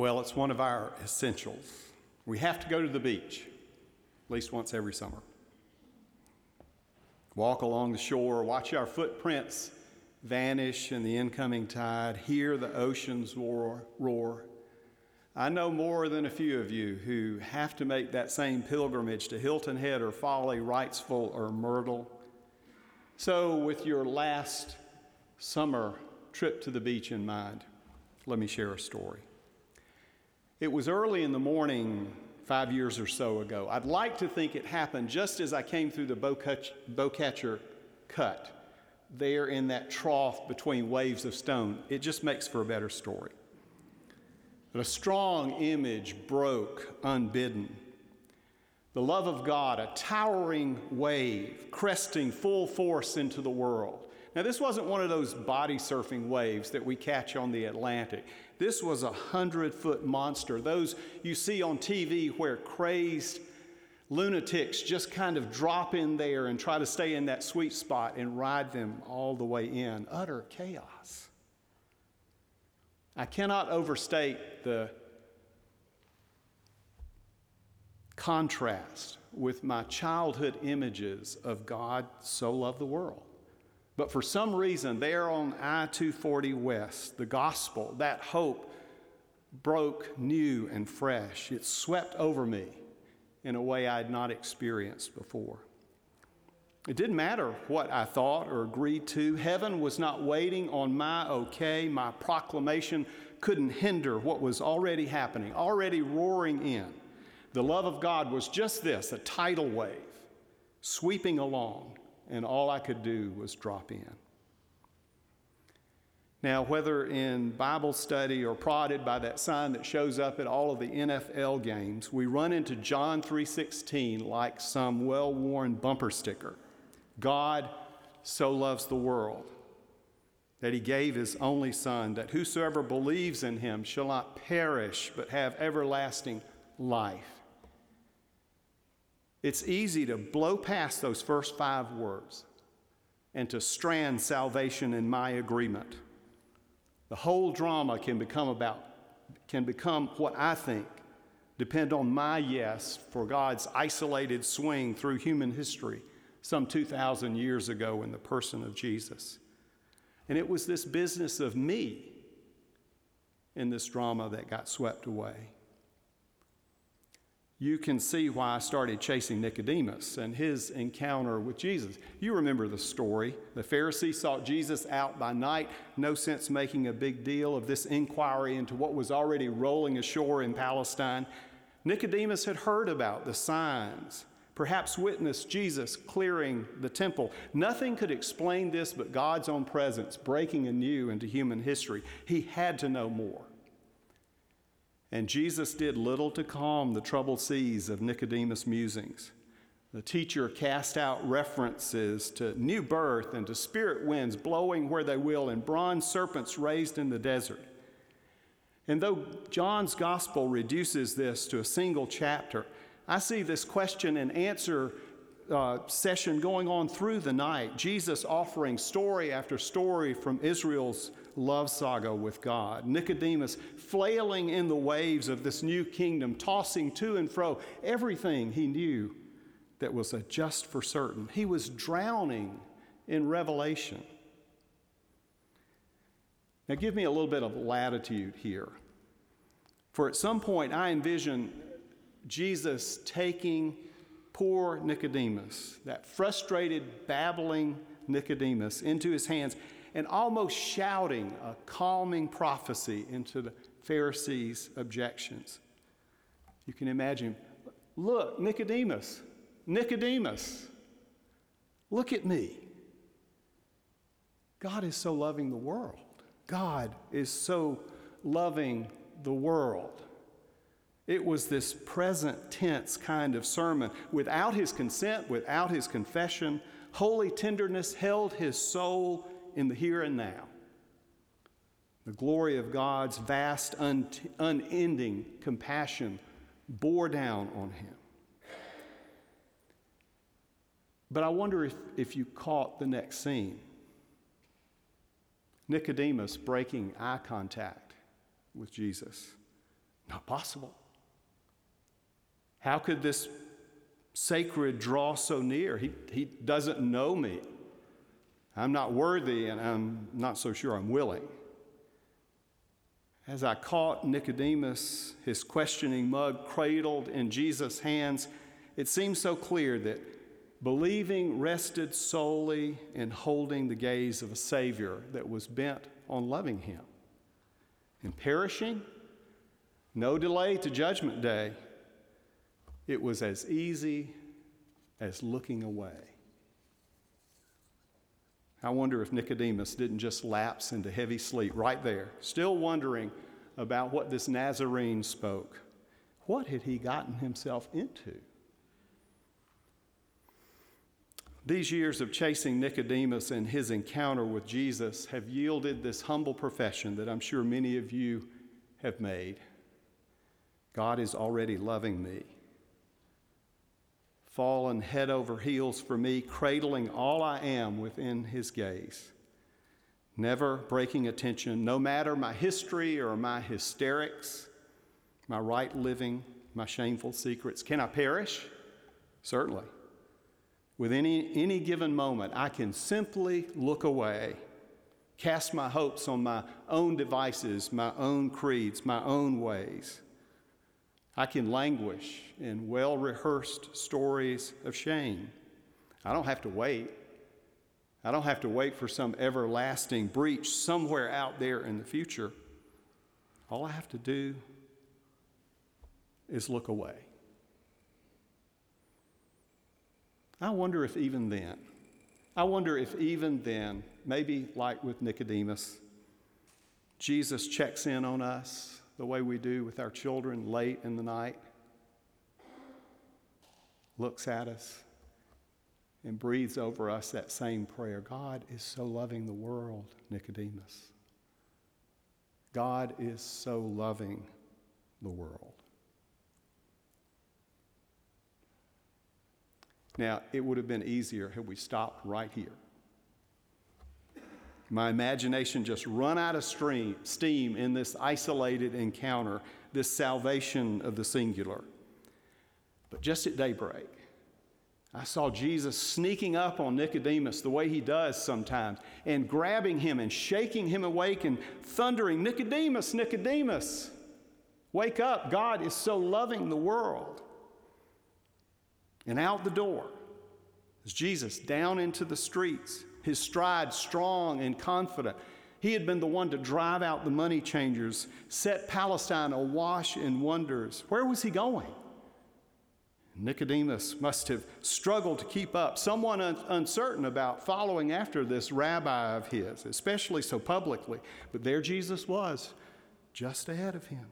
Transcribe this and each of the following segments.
Well, it's one of our essentials. We have to go to the beach at least once every summer. Walk along the shore, watch our footprints vanish in the incoming tide, hear the oceans roar. roar. I know more than a few of you who have to make that same pilgrimage to Hilton Head or Folly, Wrightsville or Myrtle. So, with your last summer trip to the beach in mind, let me share a story. It was early in the morning five years or so ago. I'd like to think it happened just as I came through the Beaucatcher cut there in that trough between waves of stone. It just makes for a better story. But a strong image broke unbidden. The love of God, a towering wave cresting full force into the world. Now, this wasn't one of those body surfing waves that we catch on the Atlantic. This was a hundred foot monster. Those you see on TV where crazed lunatics just kind of drop in there and try to stay in that sweet spot and ride them all the way in. Utter chaos. I cannot overstate the contrast with my childhood images of God so loved the world. But for some reason, there on I 240 West, the gospel, that hope, broke new and fresh. It swept over me in a way I had not experienced before. It didn't matter what I thought or agreed to. Heaven was not waiting on my okay. My proclamation couldn't hinder what was already happening, already roaring in. The love of God was just this a tidal wave sweeping along and all I could do was drop in. Now, whether in Bible study or prodded by that sign that shows up at all of the NFL games, we run into John 3:16 like some well-worn bumper sticker. God so loves the world that he gave his only son that whosoever believes in him shall not perish but have everlasting life. It's easy to blow past those first five words and to strand salvation in my agreement. The whole drama can become about can become what I think depend on my yes for God's isolated swing through human history some 2,000 years ago in the person of Jesus. And it was this business of me in this drama that got swept away you can see why I started chasing Nicodemus and his encounter with Jesus. You remember the story. The Pharisees sought Jesus out by night, no sense making a big deal of this inquiry into what was already rolling ashore in Palestine. Nicodemus had heard about the signs, perhaps witnessed Jesus clearing the temple. Nothing could explain this but God's own presence breaking anew into human history. He had to know more. And Jesus did little to calm the troubled seas of Nicodemus' musings. The teacher cast out references to new birth and to spirit winds blowing where they will and bronze serpents raised in the desert. And though John's gospel reduces this to a single chapter, I see this question and answer uh, session going on through the night, Jesus offering story after story from Israel's love saga with God. Nicodemus flailing in the waves of this new kingdom, tossing to and fro everything he knew that was a just for certain. He was drowning in revelation. Now, give me a little bit of latitude here. For at some point, I envision Jesus taking poor Nicodemus, that frustrated, babbling Nicodemus, into his hands and almost shouting a calming prophecy into the Pharisees' objections. You can imagine, look, Nicodemus, Nicodemus, look at me. God is so loving the world. God is so loving the world. It was this present tense kind of sermon. Without his consent, without his confession, holy tenderness held his soul in the here and now. The glory of God's vast, un- unending compassion bore down on him. But I wonder if, if you caught the next scene Nicodemus breaking eye contact with Jesus Not possible. How could this sacred draw so near? He, he doesn't know me. I'm not worthy, and I'm not so sure I'm willing. As I caught Nicodemus, his questioning mug cradled in Jesus' hands, it seemed so clear that believing rested solely in holding the gaze of a Savior that was bent on loving him. And perishing, no delay to Judgment Day, it was as easy as looking away. I wonder if Nicodemus didn't just lapse into heavy sleep right there, still wondering about what this Nazarene spoke. What had he gotten himself into? These years of chasing Nicodemus and his encounter with Jesus have yielded this humble profession that I'm sure many of you have made God is already loving me fallen head over heels for me, cradling all I am within his gaze, never breaking attention, no matter my history or my hysterics, my right living, my shameful secrets. Can I perish? Certainly. With any, any given moment, I can simply look away, cast my hopes on my own devices, my own creeds, my own ways. I can languish in well rehearsed stories of shame. I don't have to wait. I don't have to wait for some everlasting breach somewhere out there in the future. All I have to do is look away. I wonder if even then, I wonder if even then, maybe like with Nicodemus, Jesus checks in on us the way we do with our children late in the night, looks at us, and breathes over us that same prayer God is so loving the world, Nicodemus. God is so loving the world. Now, it would have been easier had we stopped right here my imagination just run out of stream, steam in this isolated encounter, this salvation of the singular. But just at daybreak, I saw Jesus sneaking up on Nicodemus the way he does sometimes and grabbing him and shaking him awake and thundering, Nicodemus, Nicodemus, wake up. God is so loving the world. And out the door is Jesus down into the streets his stride strong and confident. He had been the one to drive out the money changers, set Palestine awash in wonders. Where was he going? Nicodemus must have struggled to keep up, someone un- uncertain about following after this rabbi of his, especially so publicly. But there Jesus was, just ahead of him,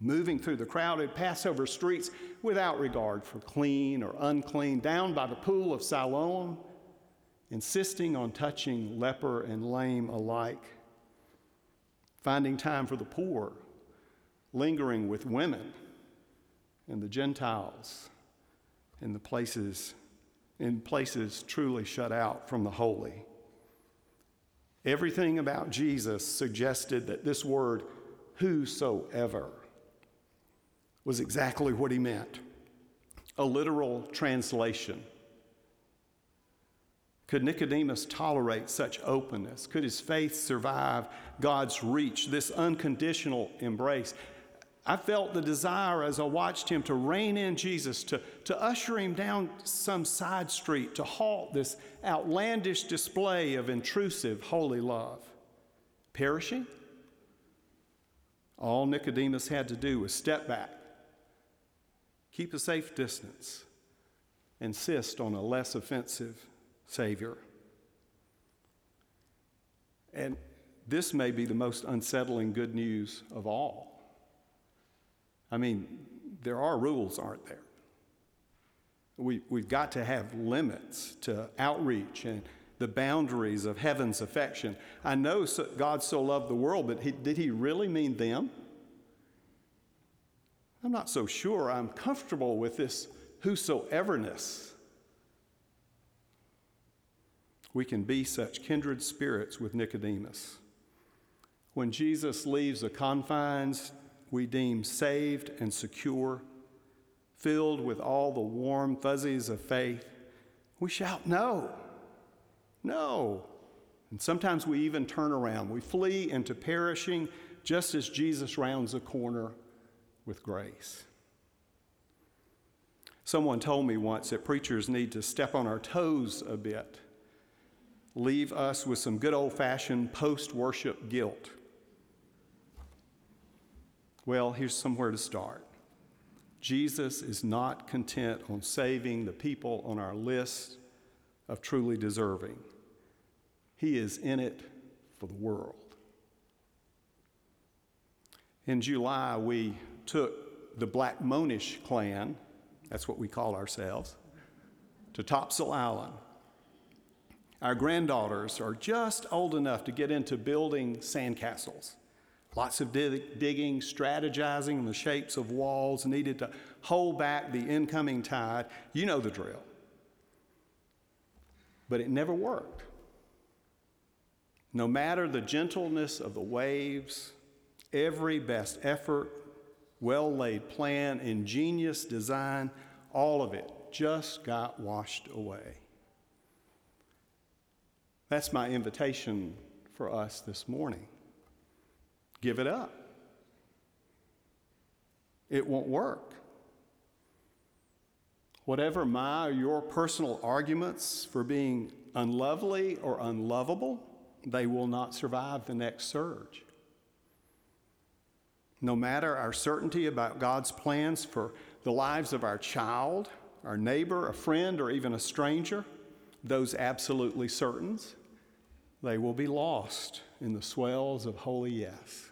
moving through the crowded Passover streets without regard for clean or unclean, down by the pool of Siloam insisting on touching leper and lame alike, finding time for the poor, lingering with women and the Gentiles in the places in places truly shut out from the holy. Everything about Jesus suggested that this word whosoever was exactly what he meant. A literal translation could Nicodemus tolerate such openness? Could his faith survive God's reach, this unconditional embrace? I felt the desire as I watched him to rein in Jesus, to, to usher him down some side street, to halt this outlandish display of intrusive holy love. Perishing? All Nicodemus had to do was step back, keep a safe distance, insist on a less offensive Savior. And this may be the most unsettling good news of all. I mean, there are rules, aren't there? We, we've got to have limits to outreach and the boundaries of heaven's affection. I know so, God so loved the world, but he, did he really mean them? I'm not so sure I'm comfortable with this whosoeverness we can be such kindred spirits with Nicodemus. When Jesus leaves the confines we deem saved and secure, filled with all the warm fuzzies of faith, we shout, No, no. And sometimes we even turn around. We flee into perishing just as Jesus rounds a corner with grace. Someone told me once that preachers need to step on our toes a bit, leave us with some good old fashioned post worship guilt. Well, here's somewhere to start. Jesus is not content on saving the people on our list of truly deserving. He is in it for the world. In July, we took the Blackmonish clan, that's what we call ourselves, to Topsail Island. Our granddaughters are just old enough to get into building sandcastles. Lots of dig- digging, strategizing the shapes of walls needed to hold back the incoming tide. You know the drill. But it never worked. No matter the gentleness of the waves, every best effort, well laid plan, ingenious design, all of it just got washed away. That's my invitation for us this morning give it up. It won't work. Whatever my or your personal arguments for being unlovely or unlovable, they will not survive the next surge. No matter our certainty about God's plans for the lives of our child, our neighbor, a friend, or even a stranger, those absolutely certains, they will be lost in the swells of holy yes.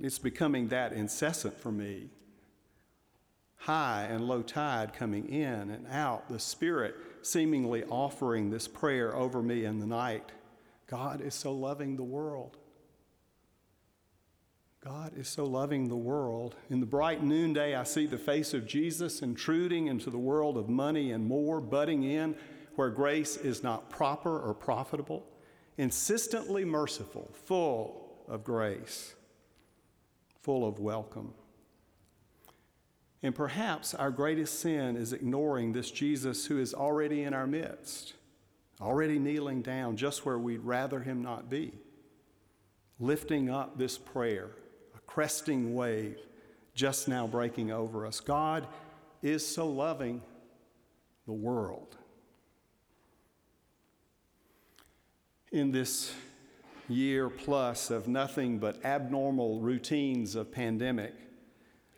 It's becoming that incessant for me. High and low tide coming in and out, the Spirit seemingly offering this prayer over me in the night. God is so loving the world. God is so loving the world. In the bright noonday, I see the face of Jesus intruding into the world of money and more, butting in where grace is not proper or profitable, insistently merciful, full of grace, full of welcome. And perhaps our greatest sin is ignoring this Jesus who is already in our midst, already kneeling down just where we'd rather him not be, lifting up this prayer, cresting wave just now breaking over us. God is so loving the world. in this year plus of nothing but abnormal routines of pandemic,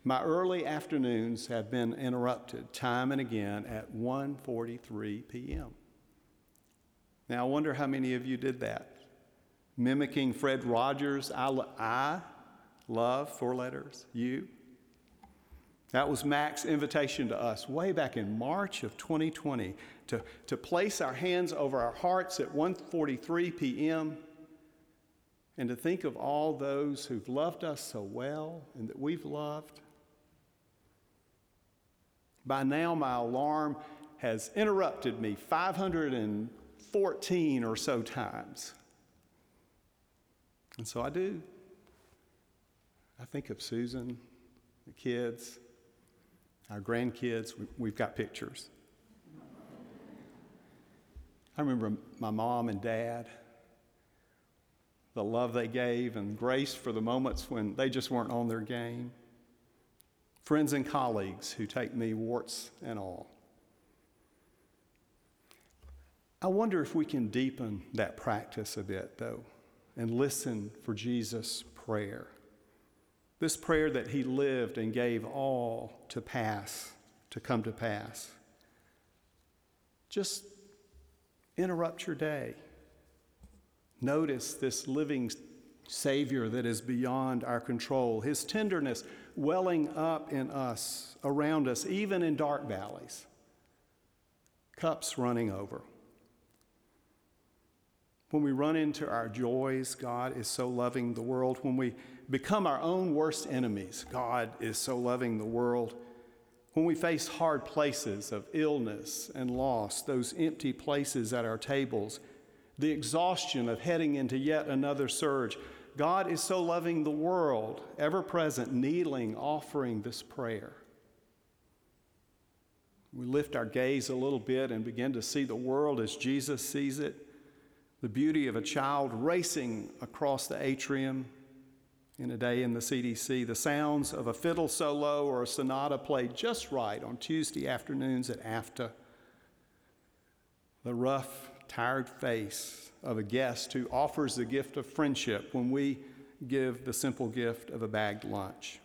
my early afternoons have been interrupted time and again at 1:43 p.m. Now I wonder how many of you did that. Mimicking Fred Rogers, I, I love four letters, you. That was Mac's invitation to us way back in March of 2020 to, to place our hands over our hearts at 1:43 p.m. and to think of all those who've loved us so well and that we've loved. By now my alarm has interrupted me 514 or so times. And so I do. I think of Susan, the kids, our grandkids, we've got pictures. I remember my mom and dad, the love they gave and grace for the moments when they just weren't on their game. Friends and colleagues who take me warts and all. I wonder if we can deepen that practice a bit, though, and listen for Jesus' prayer. This prayer that he lived and gave all to pass, to come to pass. Just interrupt your day. Notice this living Savior that is beyond our control, His tenderness welling up in us, around us, even in dark valleys, cups running over. When we run into our joys, God is so loving the world. When we become our own worst enemies, God is so loving the world. When we face hard places of illness and loss, those empty places at our tables, the exhaustion of heading into yet another surge, God is so loving the world, ever present, kneeling, offering this prayer. We lift our gaze a little bit and begin to see the world as Jesus sees it the beauty of a child racing across the atrium in a day in the CDC, the sounds of a fiddle solo or a sonata played just right on Tuesday afternoons at AFTA, the rough, tired face of a guest who offers the gift of friendship when we give the simple gift of a bagged lunch.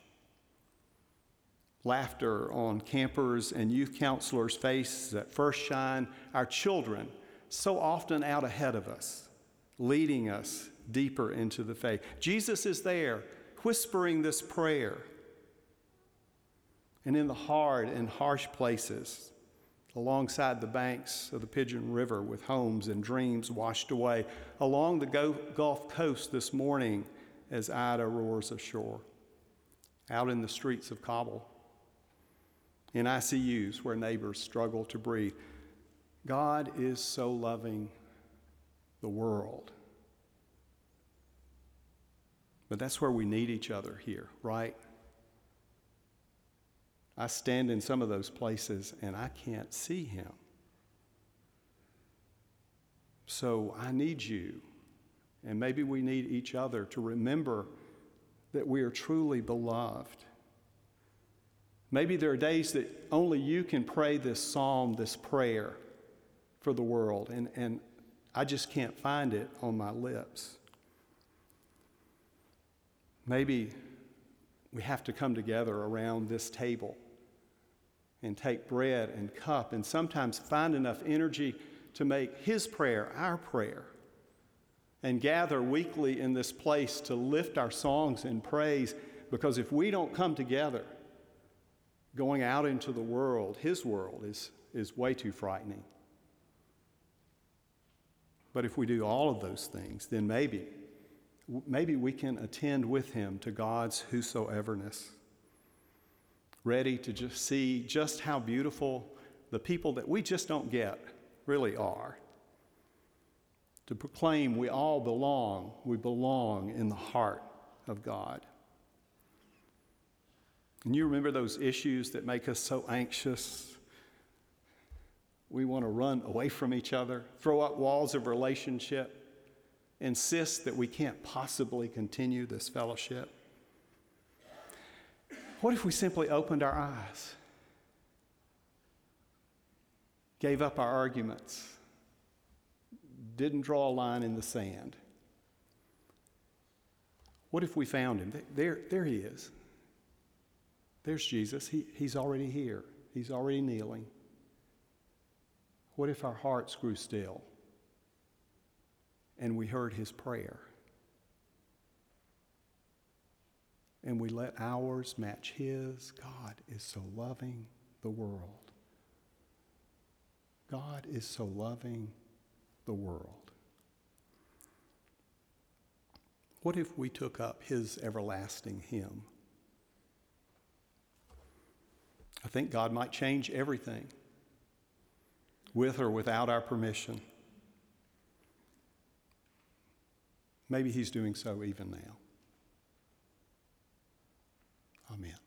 Laughter on campers and youth counselors' faces at first shine, our children so often out ahead of us, leading us deeper into the faith. Jesus is there whispering this prayer. And in the hard and harsh places, alongside the banks of the Pigeon River with homes and dreams washed away, along the Gulf Coast this morning as Ida roars ashore, out in the streets of Kabul in ICUs where neighbors struggle to breathe. God is so loving the world. But that's where we need each other here, right? I stand in some of those places and I can't see him. So I need you, and maybe we need each other to remember that we are truly beloved Maybe there are days that only you can pray this psalm, this prayer for the world, and, and I just can't find it on my lips. Maybe we have to come together around this table and take bread and cup and sometimes find enough energy to make His prayer our prayer and gather weekly in this place to lift our songs in praise because if we don't come together, going out into the world, his world, is, is way too frightening. But if we do all of those things, then maybe, maybe we can attend with him to God's whosoeverness, ready to just see just how beautiful the people that we just don't get really are. To proclaim we all belong, we belong in the heart of God. And you remember those issues that make us so anxious? We want to run away from each other, throw up walls of relationship, insist that we can't possibly continue this fellowship. What if we simply opened our eyes, gave up our arguments, didn't draw a line in the sand? What if we found him? There, there he is. There's Jesus. He, he's already here, He's already kneeling. What if our hearts grew still and we heard His prayer? And we let ours match His. God is so loving the world. God is so loving the world. What if we took up His everlasting hymn? I think God might change everything with or without our permission. Maybe He's doing so even now. Amen.